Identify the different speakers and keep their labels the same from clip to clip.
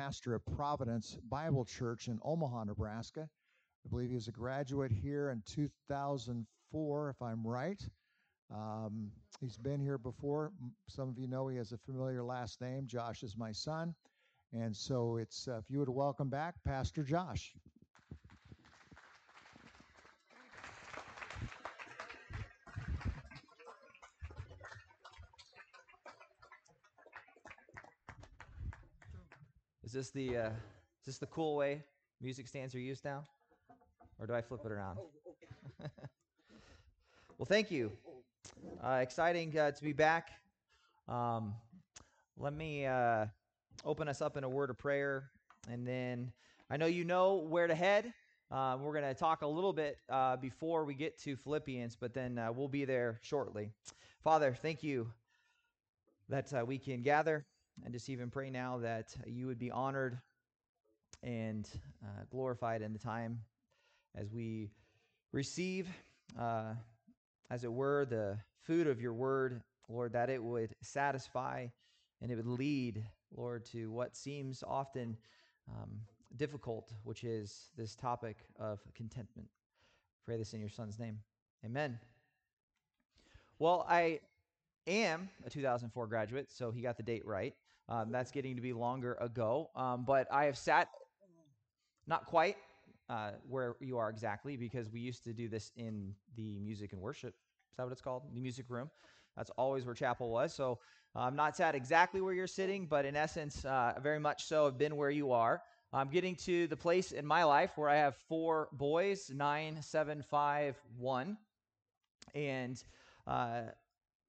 Speaker 1: pastor of Providence Bible Church in Omaha, Nebraska. I believe he was a graduate here in 2004, if I'm right. Um, he's been here before. Some of you know he has a familiar last name. Josh is my son. And so it's, uh, if you would welcome back Pastor Josh.
Speaker 2: This the uh, is this the cool way music stands are used now, or do I flip it around? well, thank you. Uh, exciting uh, to be back. Um, let me uh, open us up in a word of prayer, and then I know you know where to head. Uh, we're going to talk a little bit uh, before we get to Philippians, but then uh, we'll be there shortly. Father, thank you that uh, we can gather and just even pray now that you would be honored and uh, glorified in the time as we receive, uh, as it were, the food of your word, Lord, that it would satisfy and it would lead, Lord, to what seems often um, difficult, which is this topic of contentment. Pray this in your son's name. Amen. Well, I am a 2004 graduate, so he got the date right. Um, that's getting to be longer ago. Um, but I have sat, not quite uh, where you are exactly, because we used to do this in the music and worship. Is that what it's called? The music room. That's always where chapel was. So I'm not sat exactly where you're sitting, but in essence, uh, very much so I've been where you are. I'm getting to the place in my life where I have four boys nine, seven, five, one. And uh,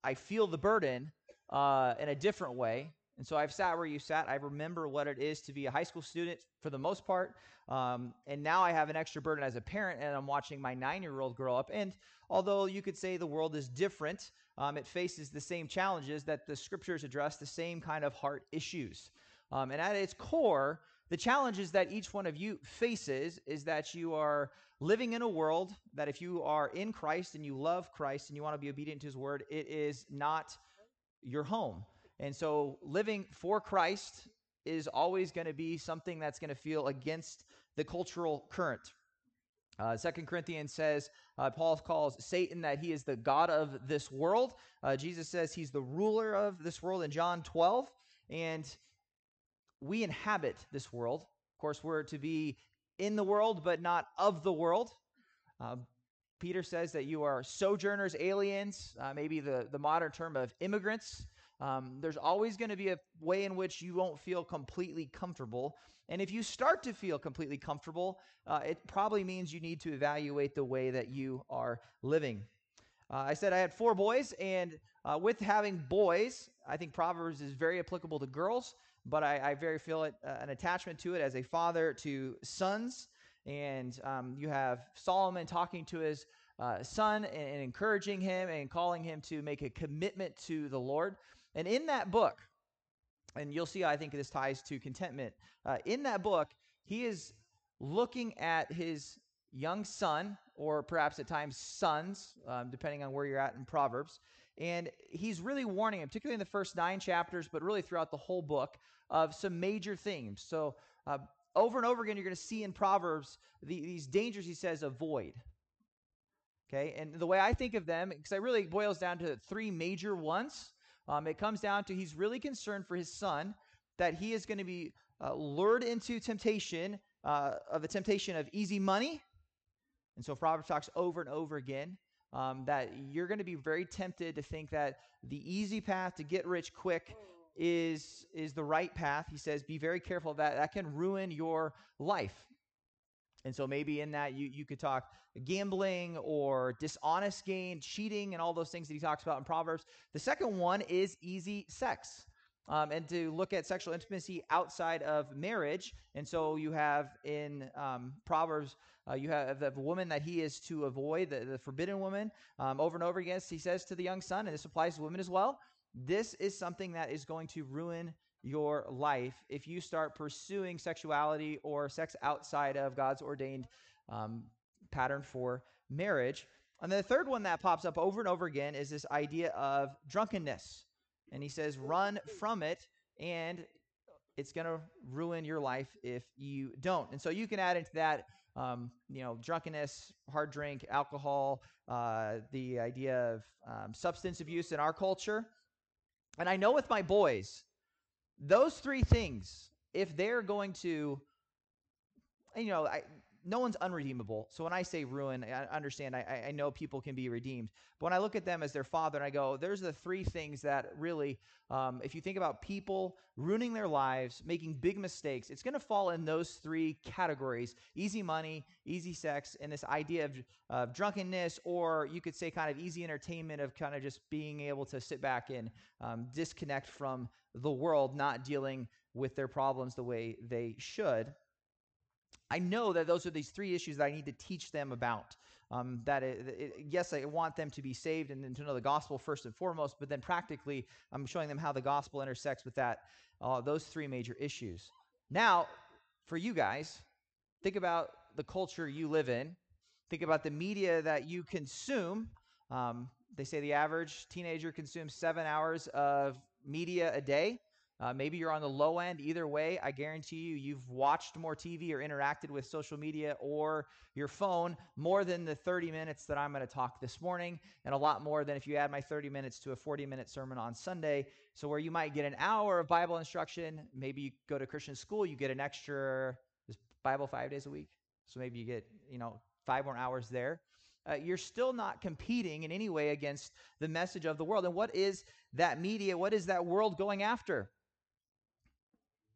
Speaker 2: I feel the burden uh, in a different way and so I've sat where you sat. I remember what it is to be a high school student for the most part. Um, and now I have an extra burden as a parent, and I'm watching my nine year old grow up. And although you could say the world is different, um, it faces the same challenges that the scriptures address, the same kind of heart issues. Um, and at its core, the challenges that each one of you faces is that you are living in a world that if you are in Christ and you love Christ and you want to be obedient to his word, it is not your home. And so living for Christ is always going to be something that's going to feel against the cultural current. Uh, Second Corinthians says, uh, Paul calls Satan that he is the God of this world. Uh, Jesus says he's the ruler of this world in John 12. And we inhabit this world. Of course, we're to be in the world, but not of the world. Uh, Peter says that you are sojourners, aliens, uh, maybe the, the modern term of immigrants. Um, there's always going to be a way in which you won't feel completely comfortable. And if you start to feel completely comfortable, uh, it probably means you need to evaluate the way that you are living. Uh, I said I had four boys, and uh, with having boys, I think Proverbs is very applicable to girls, but I, I very feel it, uh, an attachment to it as a father to sons. And um, you have Solomon talking to his uh, son and, and encouraging him and calling him to make a commitment to the Lord. And in that book, and you'll see, I think this ties to contentment. Uh, in that book, he is looking at his young son, or perhaps at times sons, um, depending on where you're at in Proverbs. And he's really warning him, particularly in the first nine chapters, but really throughout the whole book, of some major themes. So, uh, over and over again, you're going to see in Proverbs the, these dangers he says avoid. Okay, and the way I think of them, because it really boils down to three major ones. Um, it comes down to he's really concerned for his son that he is going to be uh, lured into temptation uh, of the temptation of easy money. And so Proverbs talks over and over again um, that you're going to be very tempted to think that the easy path to get rich quick is is the right path. He says, be very careful of that. That can ruin your life. And so maybe in that you, you could talk gambling or dishonest gain, cheating, and all those things that he talks about in Proverbs. The second one is easy sex. Um, and to look at sexual intimacy outside of marriage. And so you have in um, Proverbs, uh, you have the woman that he is to avoid, the, the forbidden woman. Um, over and over again, he says to the young son, and this applies to women as well, this is something that is going to ruin your life if you start pursuing sexuality or sex outside of God's ordained um, pattern for marriage. And the third one that pops up over and over again is this idea of drunkenness. And he says, run from it. And it's going to ruin your life if you don't. And so you can add into that, um, you know, drunkenness, hard drink, alcohol, uh, the idea of um, substance abuse in our culture. And I know with my boys, those three things, if they're going to, you know, I, no one's unredeemable. So when I say ruin, I understand. I, I know people can be redeemed, but when I look at them as their father, and I go, "There's the three things that really, um, if you think about people ruining their lives, making big mistakes, it's going to fall in those three categories: easy money, easy sex, and this idea of, drunkenness, or you could say kind of easy entertainment of kind of just being able to sit back and um, disconnect from the world, not dealing with their problems the way they should." I know that those are these three issues that I need to teach them about. Um, that it, it, yes, I want them to be saved and, and, to know the gospel first and foremost, but then practically, I'm showing them how the gospel intersects with that. Uh, those three major issues. Now, for you guys, think about the culture you live in. Think about the media that you consume. Um, they say the average teenager consumes seven hours of media a day. Uh, maybe you're on the low end. Either way, I guarantee you, you've watched more TV or interacted with social media or your phone more than the 30 minutes that I'm going to talk this morning, and a lot more than if you add my 30 minutes to a 40 minute sermon on Sunday. So, where you might get an hour of Bible instruction, maybe you go to Christian school, you get an extra Bible five days a week. So, maybe you get, you know, five more hours there. Uh, you're still not competing in any way against the message of the world. And what is that media? What is that world going after?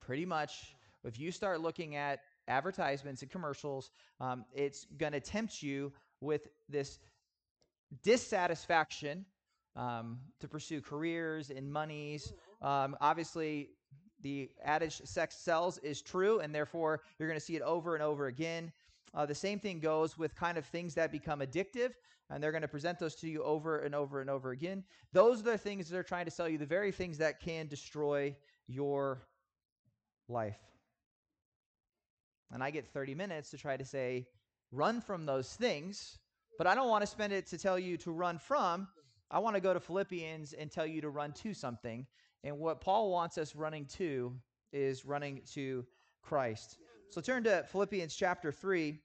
Speaker 2: pretty much if you start looking at advertisements and commercials, um, it's going to tempt you with this dissatisfaction um, to pursue careers and monies. Um, obviously, the adage sex sells is true, and therefore you're going to see it over and over again. Uh, the same thing goes with kind of things that become addictive, and they're going to present those to you over and over and over again. Those are the things they're trying to sell you, the very things that can destroy your life. And I get 30 minutes to try to say, run from those things, but I don't want to spend it to tell you to run from. I want to go to Philippians and tell you to run to something. And what Paul wants us running to is running to Christ. So turn to Philippians chapter 3.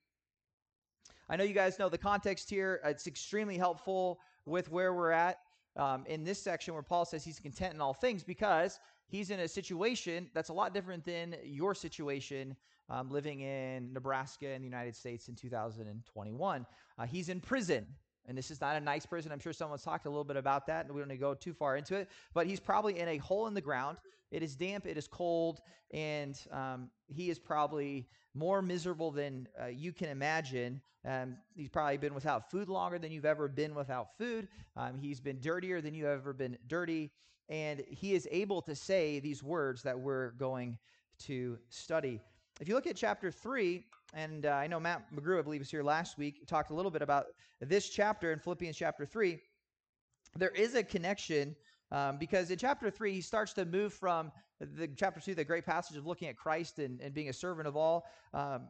Speaker 2: I know you guys know the context here. It's extremely helpful with where we're at um, in this section where Paul says he's content in all things because he's in a situation that's a lot different than your situation um, living in Nebraska in the United States in 2021. Uh, he's in prison. And this is not a nice prison. I'm sure someone's talked a little bit about that, and we don't need to go too far into it. But he's probably in a hole in the ground. It is damp, it is cold, and um, he is probably more miserable than uh, you can imagine. Um, he's probably been without food longer than you've ever been without food. Um, he's been dirtier than you've ever been dirty and he is able to say these words that we're going to study. If you look at chapter 3, and uh, I know Matt McGrew, I believe, was here last week, talked a little bit about this chapter in Philippians chapter 3. There is a connection um, because in chapter 3, he starts to move from the chapter 2, the great passage of looking at Christ and, and being a servant of all. Um,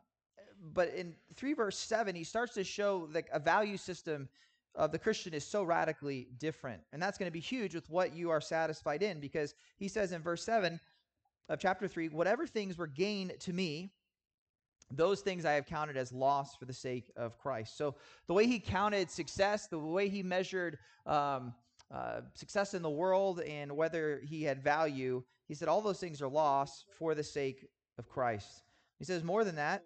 Speaker 2: but in 3 verse 7, he starts to show that a value system of the Christian is so radically different. And that's going to be huge with what you are satisfied in because he says in verse 7 of chapter 3 whatever things were gain to me, those things I have counted as loss for the sake of Christ. So the way he counted success, the way he measured um, uh, success in the world, and whether he had value, he said all those things are loss for the sake of Christ. He says more than that.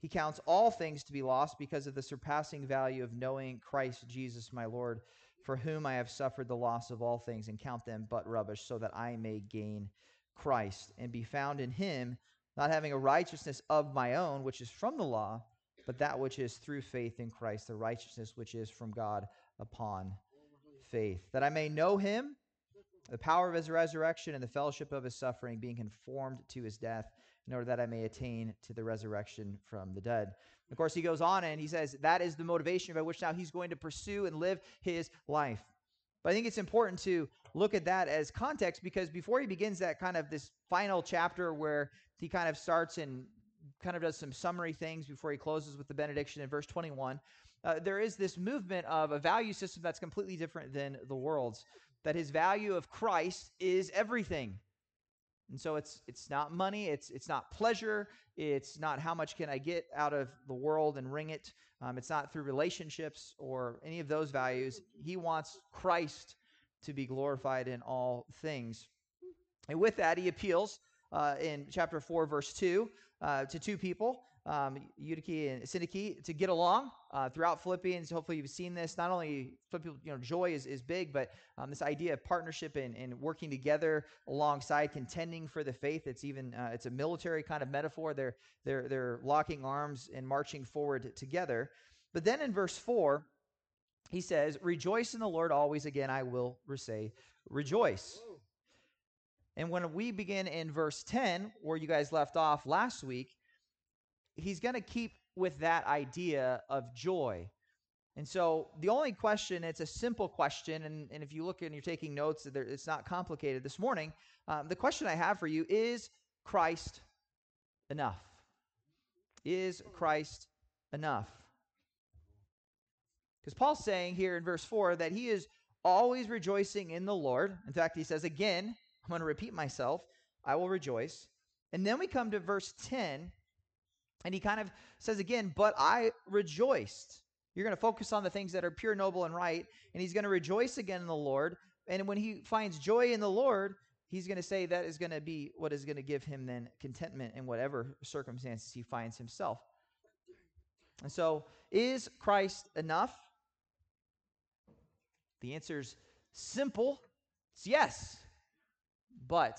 Speaker 2: He counts all things to be lost because of the surpassing value of knowing Christ Jesus my Lord, for whom I have suffered the loss of all things, and count them but rubbish, so that I may gain Christ and be found in him, not having a righteousness of my own, which is from the law, but that which is through faith in Christ, the righteousness which is from God upon faith, that I may know him, the power of his resurrection, and the fellowship of his suffering, being conformed to his death in order that I may attain to the resurrection from the dead. Of course, he goes on and he says that is the motivation by which now he's going to pursue and live his life. But I think it's important to look at that as context because before he begins that kind of this final chapter where he kind of starts and kind of does some summary things before he closes with the benediction in verse 21, uh, there is this movement of a value system that's completely different than the world's. That his value of Christ is everything. And so it's it's not money, it's it's not pleasure, it's not how much can I get out of the world and wring it. Um, it's not through relationships or any of those values. He wants Christ to be glorified in all things. And with that, he appeals uh, in chapter 4, verse 2, uh, to two people um, Eutyche and Syntyche to get along uh, throughout Philippians. Hopefully, you've seen this. Not only you know, joy is, is big, but um, this idea of partnership and, and working together alongside, contending for the faith. It's even uh, it's a military kind of metaphor. They're they're they're locking arms and marching forward together. But then in verse four, he says, "Rejoice in the Lord always." Again, I will say, rejoice. And when we begin in verse 10, where you guys left off last week, he's going to keep with that idea of joy. And so the only question, it's a simple question, and, and if you look and you're taking notes, it's not complicated this morning. Um, the question I have for you is Christ enough? Is Christ enough? Because Paul's saying here in verse 4 that he is always rejoicing in the Lord. In fact, he says again, I'm going to repeat myself, I will rejoice. And then we come to verse 10, and he kind of says again, But I rejoiced. You're going to focus on the things that are pure, noble, and right. And he's going to rejoice again in the Lord. And when he finds joy in the Lord, he's going to say that is going to be what is going to give him then contentment in whatever circumstances he finds himself. And so, is Christ enough? The answer is simple. It's yes. But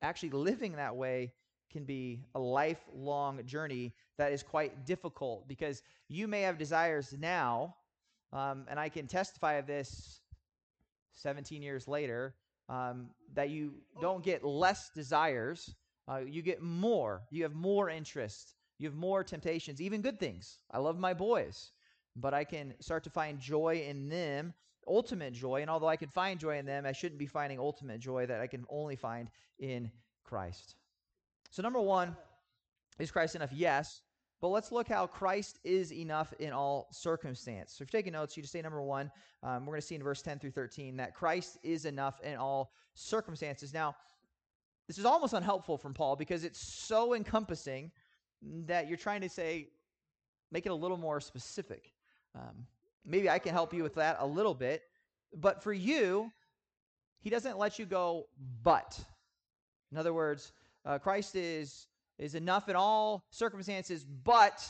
Speaker 2: actually living that way can be a lifelong journey that is quite difficult because you may have desires now, um, and I can testify of this 17 years later, um, that you don't get less desires, uh, you get more. You have more interest, you have more temptations, even good things. I love my boys, but I can start to find joy in them ultimate joy. And although I can find joy in them, I shouldn't be finding ultimate joy that I can only find in Christ. So, number one, is Christ enough? Yes. But let's look how Christ is enough in all circumstance. So if you're taking notes, you just say number one. Um, we're going to see in verse 10 through 13 that Christ is enough in all circumstances. Now, this is almost unhelpful from Paul because it's so encompassing that you're trying to say, make it a little more specific. Um, maybe I can help you with that a little bit. But for you, he doesn't let you go, but. In other words, uh, Christ is, is enough in all circumstances, but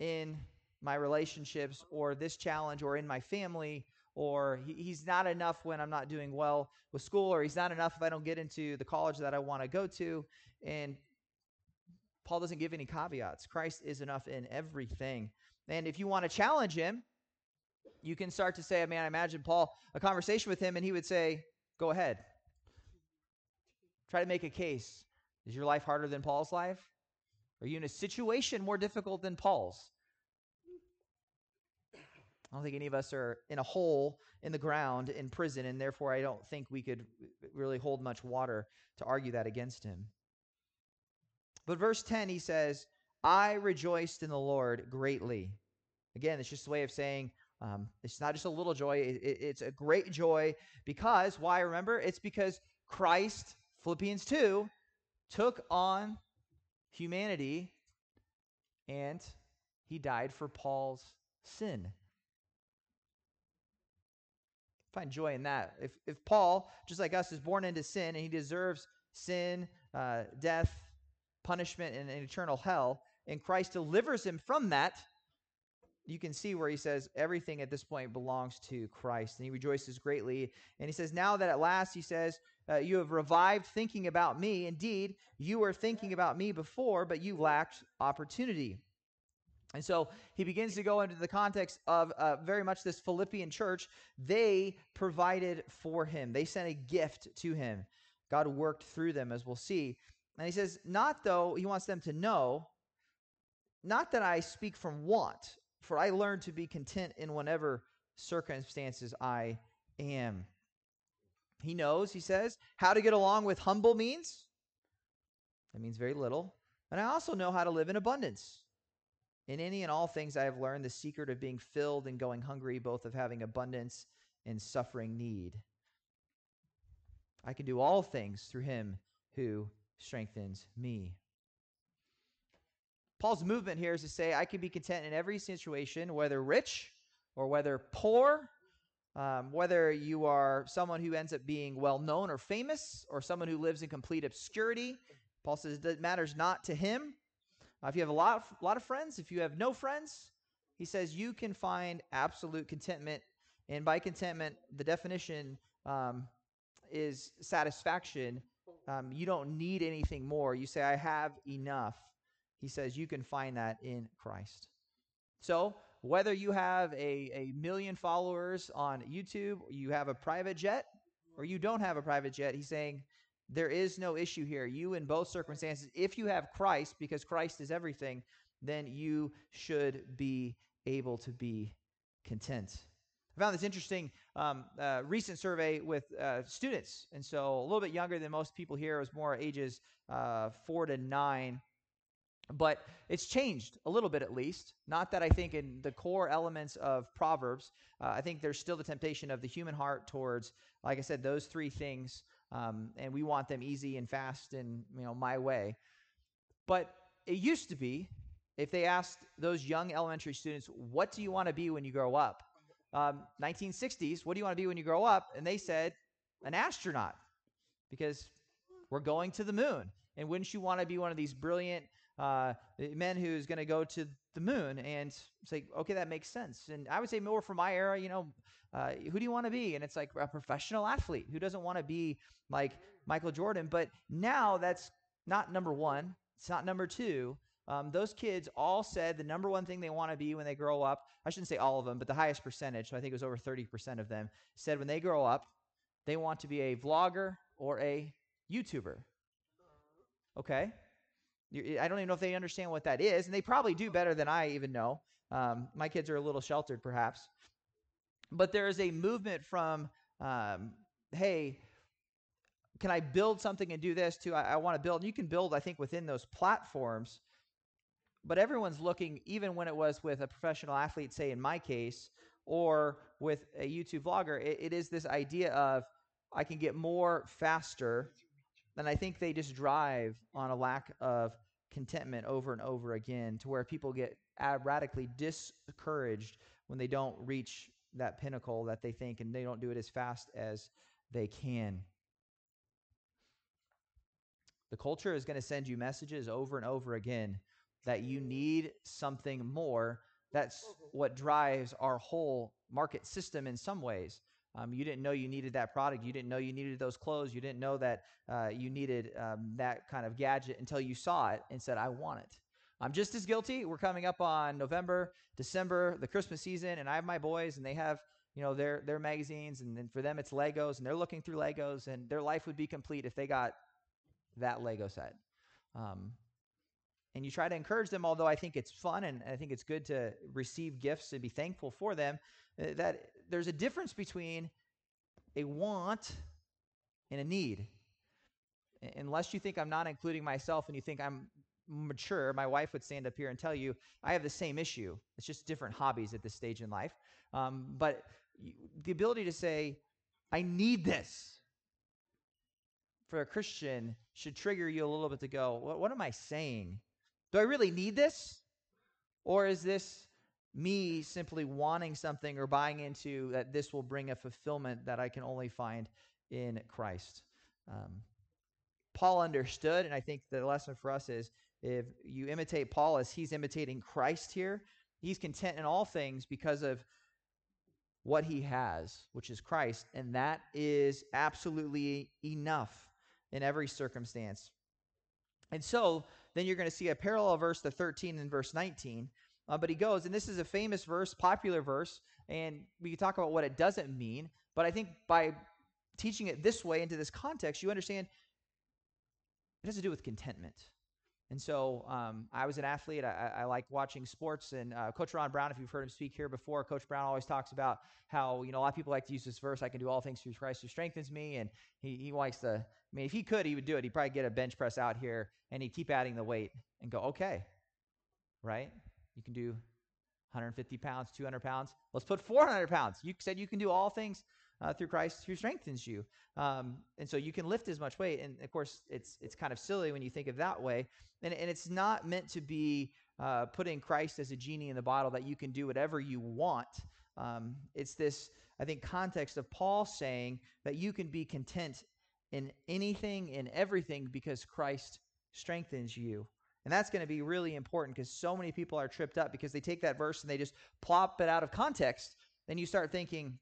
Speaker 2: in my relationships or this challenge or in my family or he, he's not enough when I'm not doing well with school or he's not enough if I don't get into the college that I want to go to. And Paul doesn't give any caveats. Christ is enough in everything. And if you want to challenge him, you can start to say, I mean, I imagine Paul, a conversation with him, and he would say, Go ahead. Try to make a case. Is your life harder than Paul's life? Are you in a situation more difficult than Paul's? I don't think any of us are in a hole in the ground in prison, and therefore I don't think we could really hold much water to argue that against him. But verse 10, he says, I rejoiced in the Lord greatly. Again, it's just a way of saying um, it's not just a little joy, it, it, it's a great joy because, why? Remember, it's because Christ Philippians 2 took on humanity and he died for Paul's sin. Find joy in that. If, if Paul, just like us, is born into sin and he deserves sin, uh, death, punishment, and, and eternal hell, and Christ delivers him from that, you can see where he says everything at this point belongs to Christ. And he rejoices greatly. And he says, Now that at last, he says, uh, you have revived thinking about me. Indeed, you were thinking about me before, but you lacked opportunity. And so he begins to go into the context of uh, very much this Philippian church. They provided for him, they sent a gift to him. God worked through them, as we'll see. And he says, Not though, he wants them to know, not that I speak from want, for I learned to be content in whatever circumstances I am. He knows, he says, how to get along with humble means. That means very little. And I also know how to live in abundance. In any and all things, I have learned the secret of being filled and going hungry, both of having abundance and suffering need. I can do all things through him who strengthens me. Paul's movement here is to say, I can be content in every situation, whether rich or whether poor, um, whether you are someone who ends up being well known or famous, or someone who lives in complete obscurity. Paul says it matters not to him. Uh, if you have a lot, of, lot of friends, if you have no friends, he says you can find absolute contentment. And by contentment, the definition um, is satisfaction. Um, you don't need anything more. You say, I have enough. He says you can find that in Christ. So, whether you have a, a million followers on YouTube, you have a private jet, or you don't have a private jet, he's saying there is no issue here. You, in both circumstances, if you have Christ, because Christ is everything, then you should be able to be content. I found this interesting um, uh, recent survey with uh, students. And so a little bit younger than most people here. It was more ages uh, four to nine. But it's changed a little bit at least. Not that I think in the core elements of Proverbs, uh, I think there's still the temptation of the human heart towards, like I said, those three things. Um, and we want them easy and fast and, you know, my way. But it used to be if they asked those young elementary students, what do you want to be when you grow up? Um, 1960s, what do you want to be when you grow up? And they said, an astronaut, because we're going to the moon. And wouldn't you want to be one of these brilliant uh, men who's going to go to the moon and say, okay, that makes sense. And I would say more for my era, you know, uh, who do you want to be? And it's like a professional athlete who doesn't want to be like Michael Jordan. But now that's not number one. It's not number two. Um, those kids all said the number one thing they want to be when they grow up, I shouldn't say all of them, but the highest percentage, so I think it was over 30% of them, said when they grow up, they want to be a vlogger or a YouTuber. Okay? I don't even know if they understand what that is, and they probably do better than I even know. Um, my kids are a little sheltered, perhaps. But there is a movement from, um, hey, can I build something and do this too? I, I want to build. And you can build, I think, within those platforms but everyone's looking, even when it was with a professional athlete, say in my case, or with a YouTube vlogger, it, it is this idea of I can get more faster. And I think they just drive on a lack of contentment over and over again to where people get radically discouraged when they don't reach that pinnacle that they think and they don't do it as fast as they can. The culture is going to send you messages over and over again that you need something more. That's mm-hmm. what drives our whole market system in some ways. Um, you didn't know you needed that product. You didn't know you needed those clothes. You didn't know that uh, you needed um, that kind of gadget until you saw it and said, I want it. I'm just as guilty. We're coming up on November, December, the Christmas season, and I have my boys, and they have you know their their magazines, and then for them it's Legos, and they're looking through Legos, and their life would be complete if they got that Lego set. Um, and you try to encourage them, although I think it's fun and I think it's good to receive gifts and be thankful for them, uh, that there's a difference between a want and a need. Unless you think I'm not including myself and you think I'm mature, my wife would stand up here and tell you, I have the same issue. It's just different hobbies at this stage in life. Um, but the ability to say, I need this for a Christian should trigger you a little bit to go, what, what am I saying? Do I really need this? Or is this me simply wanting something or buying into that this will bring a fulfillment that I can only find in Christ? Um, Paul understood, and I think the lesson for us is if you imitate Paul as he's imitating Christ here, he's content in all things because of what he has, which is Christ, and that is absolutely enough in every circumstance. And so then you're going to see a parallel verse to 13 and verse 19. Uh, but he goes, and this is a famous verse, popular verse, and we can talk about what it doesn't mean. But I think by teaching it this way into this context, you understand it has to do with contentment. And so um, I was an athlete. I, I like watching sports. And uh, Coach Ron Brown, if you've heard him speak here before, Coach Brown always talks about how, you know, a lot of people like to use this verse, I can do all things through Christ who strengthens me. And he, he likes to, I mean, if he could, he would do it. He'd probably get a bench press out here and he'd keep adding the weight and go, okay, right? You can do 150 pounds, 200 pounds. Let's put 400 pounds. You said you can do all things uh, through Christ who strengthens you. Um, and so you can lift as much weight. And of course, it's it's kind of silly when you think of that way. And, and it's not meant to be uh, putting Christ as a genie in the bottle that you can do whatever you want. Um, it's this, I think, context of Paul saying that you can be content in anything, in everything, because Christ strengthens you. And that's going to be really important because so many people are tripped up because they take that verse and they just plop it out of context. Then you start thinking,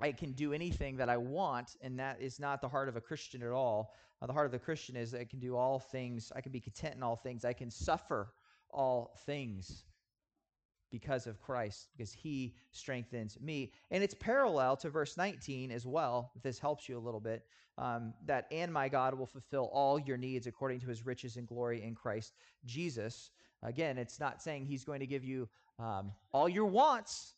Speaker 2: I can do anything that I want, and that is not the heart of a Christian at all. Uh, the heart of the Christian is I can do all things, I can be content in all things, I can suffer all things because of Christ, because he strengthens me. And it's parallel to verse 19 as well, if this helps you a little bit, um, that and my God will fulfill all your needs according to his riches and glory in Christ Jesus. Again, it's not saying he's going to give you um, all your wants,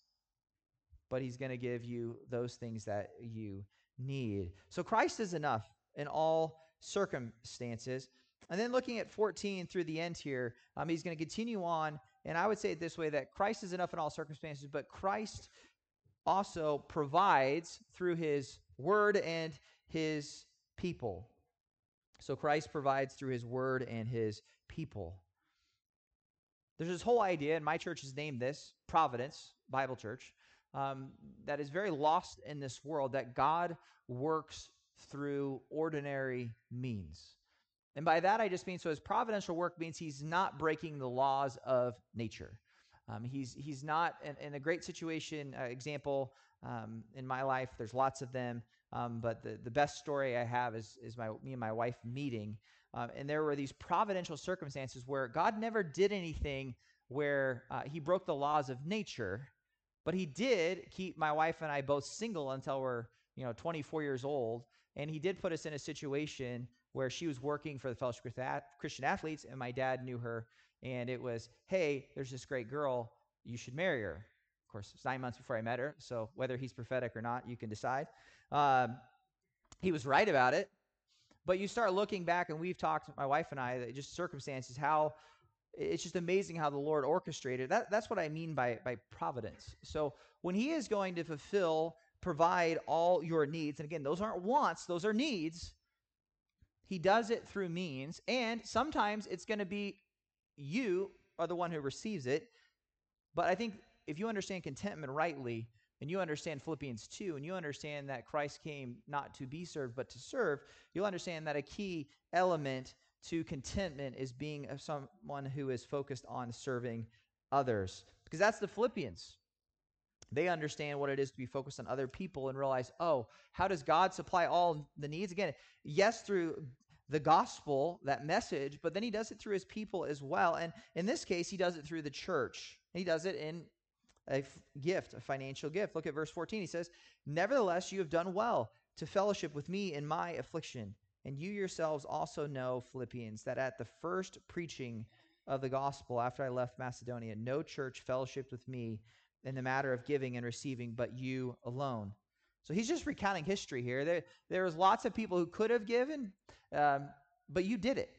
Speaker 2: but he's going to give you those things that you need. So Christ is enough in all circumstances. And then looking at 14 through the end here, um, he's going to continue on. And I would say it this way that Christ is enough in all circumstances, but Christ also provides through his word and his people. So Christ provides through his word and his people. There's this whole idea, and my church has named this Providence Bible Church, um, that is very lost in this world that God works through ordinary means. And by that, I just mean so his providential work means he's not breaking the laws of nature. Um, he's, he's not in, a great situation. Uh, example um, in my life, there's lots of them, um, but the, the best story I have is, is my, me and my wife meeting. Um, and there were these providential circumstances where God never did anything where uh, he broke the laws of nature, but he did keep my wife and I both single until we're you know 24 years old. And he did put us in a situation where she was working for the Fellowship of Christian Athletes, and my dad knew her. And it was, hey, there's this great girl, you should marry her. Of course, it's nine months before I met her, so whether he's prophetic or not, you can decide. Um, he was right about it. But you start looking back, and we've talked, my wife and I, just circumstances, how it's just amazing how the Lord orchestrated. That, that's what I mean by, by providence. So when He is going to fulfill, provide all your needs, and again, those aren't wants, those are needs. He does it through means, and sometimes it's going to be you are the one who receives it. But I think if you understand contentment rightly, and you understand Philippians 2, and you understand that Christ came not to be served, but to serve, you'll understand that a key element to contentment is being someone who is focused on serving others. Because that's the Philippians. They understand what it is to be focused on other people and realize, oh, how does God supply all the needs? Again, yes, through the gospel, that message, but then he does it through his people as well. And in this case, he does it through the church. He does it in a f- gift, a financial gift. Look at verse 14. He says, Nevertheless, you have done well to fellowship with me in my affliction. And you yourselves also know, Philippians, that at the first preaching of the gospel after I left Macedonia, no church fellowshiped with me in the matter of giving and receiving, but you alone. So he's just recounting history here. There, there was lots of people who could have given, um, but you did it.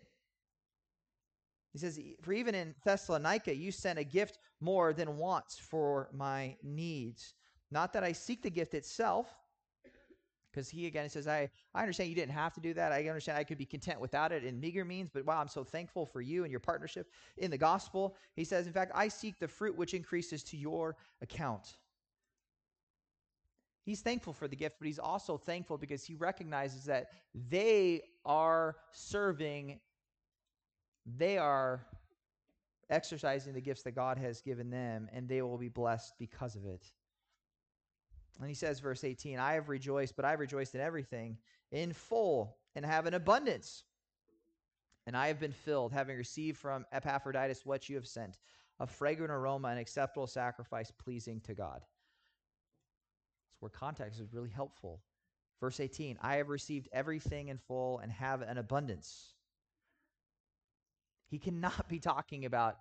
Speaker 2: He says, For even in Thessalonica, you sent a gift more than once for my needs. Not that I seek the gift itself, because he again says, I, I understand you didn't have to do that. I understand I could be content without it in meager means, but wow, I'm so thankful for you and your partnership in the gospel. He says, In fact, I seek the fruit which increases to your account. He's thankful for the gift, but he's also thankful because he recognizes that they are serving, they are exercising the gifts that God has given them, and they will be blessed because of it. And he says, verse 18, I have rejoiced, but I have rejoiced in everything in full and have an abundance. And I have been filled, having received from Epaphroditus what you have sent, a fragrant aroma, an acceptable sacrifice pleasing to God That's where context is really helpful. Verse 18 I have received everything in full and have an abundance. He cannot be talking about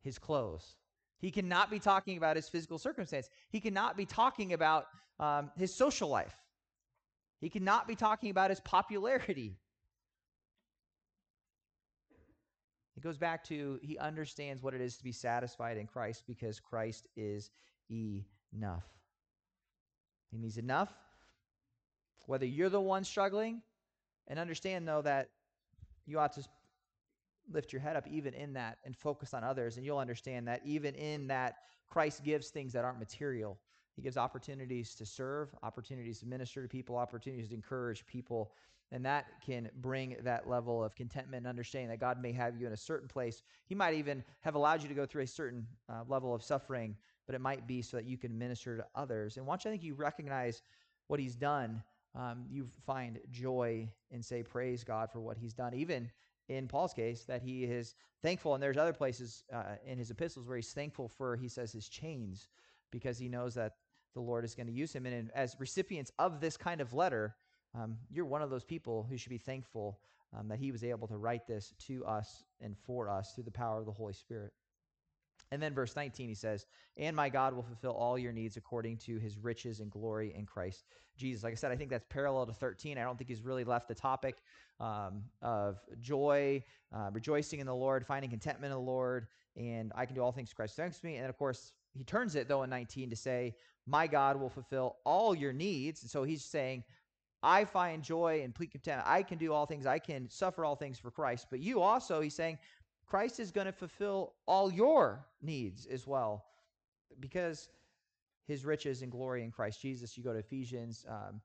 Speaker 2: his clothes. He cannot be talking about his physical circumstance. He cannot be talking about um, his social life. He cannot be talking about his popularity. It goes back to he understands what it is to be satisfied in Christ because Christ is enough. and He's enough. Whether you're the one struggling, and understand, though, that you ought to lift your head up even in that and focus on others, and you'll understand that even in that, Christ gives things that aren't material. He gives opportunities to serve, opportunities to minister to people, opportunities to encourage people. And that can bring that level of contentment and understanding that God may have you in a certain place. He might even have allowed you to go through a certain uh, level of suffering, but it might be so that you can minister to others. And once I think you recognize what He's done, um, you find joy and say, Praise God for what He's done. Even in Paul's case, that he is thankful. And there's other places uh, in his epistles where he's thankful for, he says, his chains, because he knows that the Lord is going to use him. And as recipients of this kind of letter, um, you're one of those people who should be thankful um, that he was able to write this to us and for us through the power of the Holy Spirit. And then verse 19, he says, And my God will fulfill all your needs according to his riches and glory in Christ Jesus. Like I said, I think that's parallel to 13. I don't think he's really left the topic um, of joy, uh, rejoicing in the Lord, finding contentment in the Lord, and I can do all things Christ strengthens me. And of course, he turns it, though, in 19 to say, My God will fulfill all your needs. And so he's saying, I find joy and complete contentment. I can do all things. I can suffer all things for Christ. But you also, he's saying, Christ is going to fulfill all your needs as well because his riches and glory in Christ Jesus. You go to Ephesians. Um,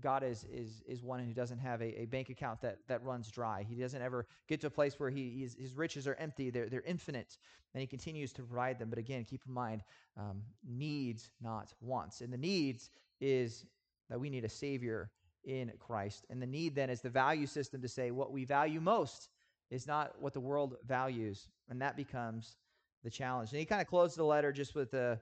Speaker 2: God is is is one who doesn't have a, a, bank account that that runs dry. He doesn't ever get to a place where he his riches are empty. They're they're infinite, and he continues to provide them. But again, keep in mind, um, needs not wants, and the needs is that we need a savior in Christ, and the need then is the value system to say what we value most is not what the world values. And that becomes the challenge. And he kind of closes the letter just with a,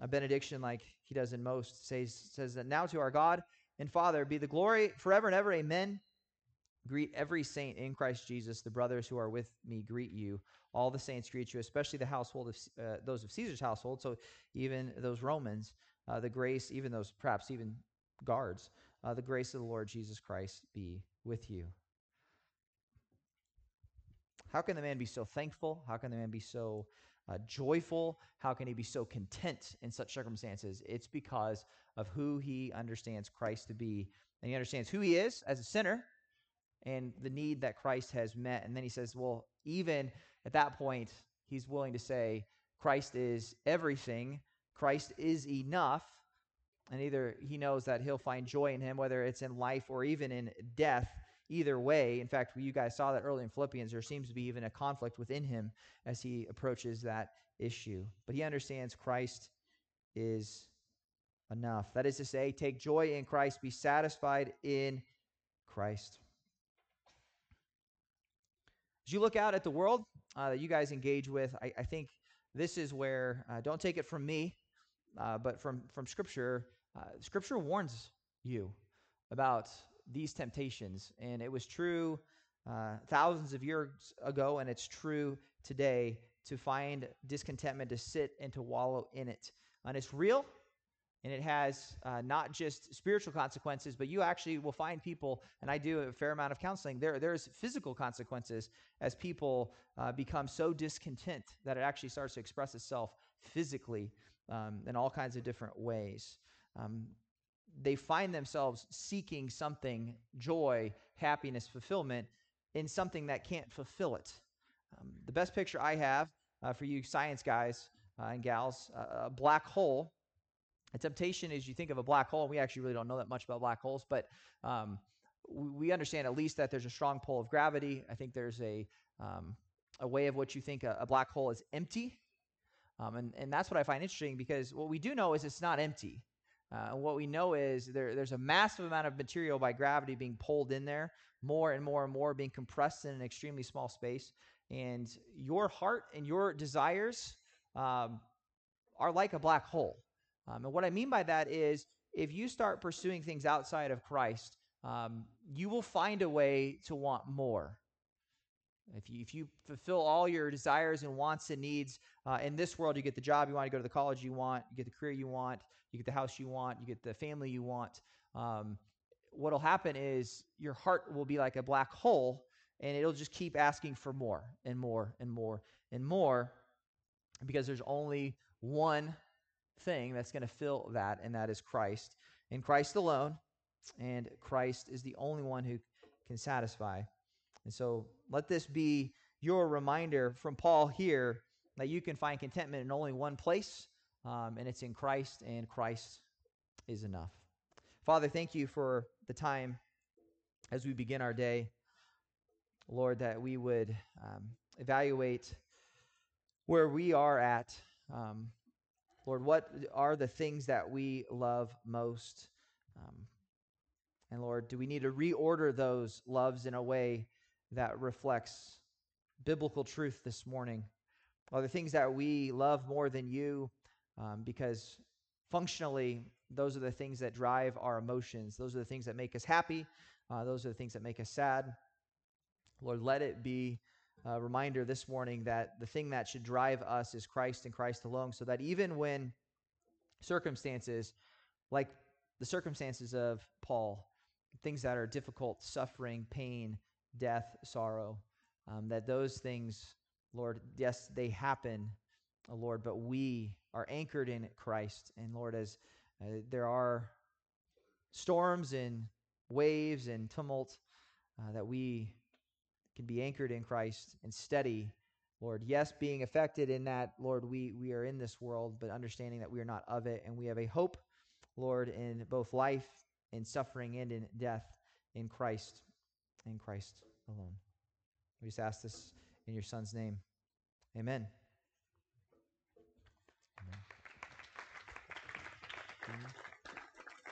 Speaker 2: a benediction like he does in most. Says, says that now to our God and Father be the glory forever and ever. Amen. Greet every saint in Christ Jesus. The brothers who are with me greet you. All the saints greet you, especially the household of uh, those of Caesar's household. So even those Romans, uh, the grace, even those perhaps even guards, uh, the grace of the Lord Jesus Christ be with you. How can the man be so thankful? How can the man be so uh, joyful? How can he be so content in such circumstances? It's because of who he understands Christ to be. And he understands who he is as a sinner and the need that Christ has met. And then he says, well, even at that point, he's willing to say, Christ is everything, Christ is enough. And either he knows that he'll find joy in him, whether it's in life or even in death either way. In fact, you guys saw that early in Philippians, there seems to be even a conflict within him as he approaches that issue. But he understands Christ is enough. That is to say, take joy in Christ, be satisfied in Christ. As you look out at the world uh, that you guys engage with, I, I think this is where, uh, don't take it from me, uh, but from, from Scripture, uh, Scripture warns you about these temptations. And it was true uh, thousands of years ago, and it's true today to find discontentment, to sit and to wallow in it. And it's real, and it has uh, not just spiritual consequences, but you actually will find people, and I do a fair amount of counseling. There, there's physical consequences as people uh, become so discontent that it actually starts to express itself physically um, in all kinds of different ways. Um, they find themselves seeking something joy, happiness, fulfillment in something that can't fulfill it. Um, the best picture I have uh, for you science guys uh, and gals uh, a black hole. A temptation is you think of a black hole, and we actually really don't know that much about black holes, but um, we, understand at least that there's a strong pull of gravity. I think there's a, um, a way of what you think a, a black hole is empty. Um, and, and that's what I find interesting because what we do know is it's not empty. Uh, and what we know is there, there's a massive amount of material by gravity being pulled in there, more and more and more being compressed in an extremely small space. And your heart and your desires um, are like a black hole. Um, and what I mean by that is if you start pursuing things outside of Christ, um, you will find a way to want more. If you, if you fulfill all your desires and wants and needs uh, in this world, you get the job you want, you go to the college you want, you get the career you want, you get the house you want, you get the family you want. Um, what'll happen is your heart will be like a black hole and it'll just keep asking for more and more and more and more because there's only one thing that's going to fill that, and that is Christ. in Christ alone, and Christ is the only one who can satisfy. And so let this be your reminder from Paul here that you can find contentment in only one place, um, and it's in Christ, and Christ is enough. Father, thank you for the time as we begin our day. Lord, that we would um, evaluate where we are at. Um, Lord, what are the things that we love most? Um, and Lord, do we need to reorder those loves in a way that reflects biblical truth this morning? Are things that we love more than you? Um, because functionally, those are the things that drive our emotions. Those are the things that make us happy. Uh, those are the things that make us sad. Lord, let it be a reminder this morning that the thing that should drive us is Christ and Christ alone, so that even when circumstances, like the circumstances of Paul, things that are difficult, suffering, pain, death, sorrow, um, that those things, Lord, yes, they happen, uh, Lord, but we are anchored in Christ. And Lord, as uh, there are storms and waves and tumult, uh, that we can be anchored in Christ and steady, Lord. Yes, being affected in that, Lord, we, we are in this world, but understanding that we are not of it, and we have a hope, Lord, in both life and suffering and in death in Christ, in Christ alone. We just ask this in your Son's name. Amen.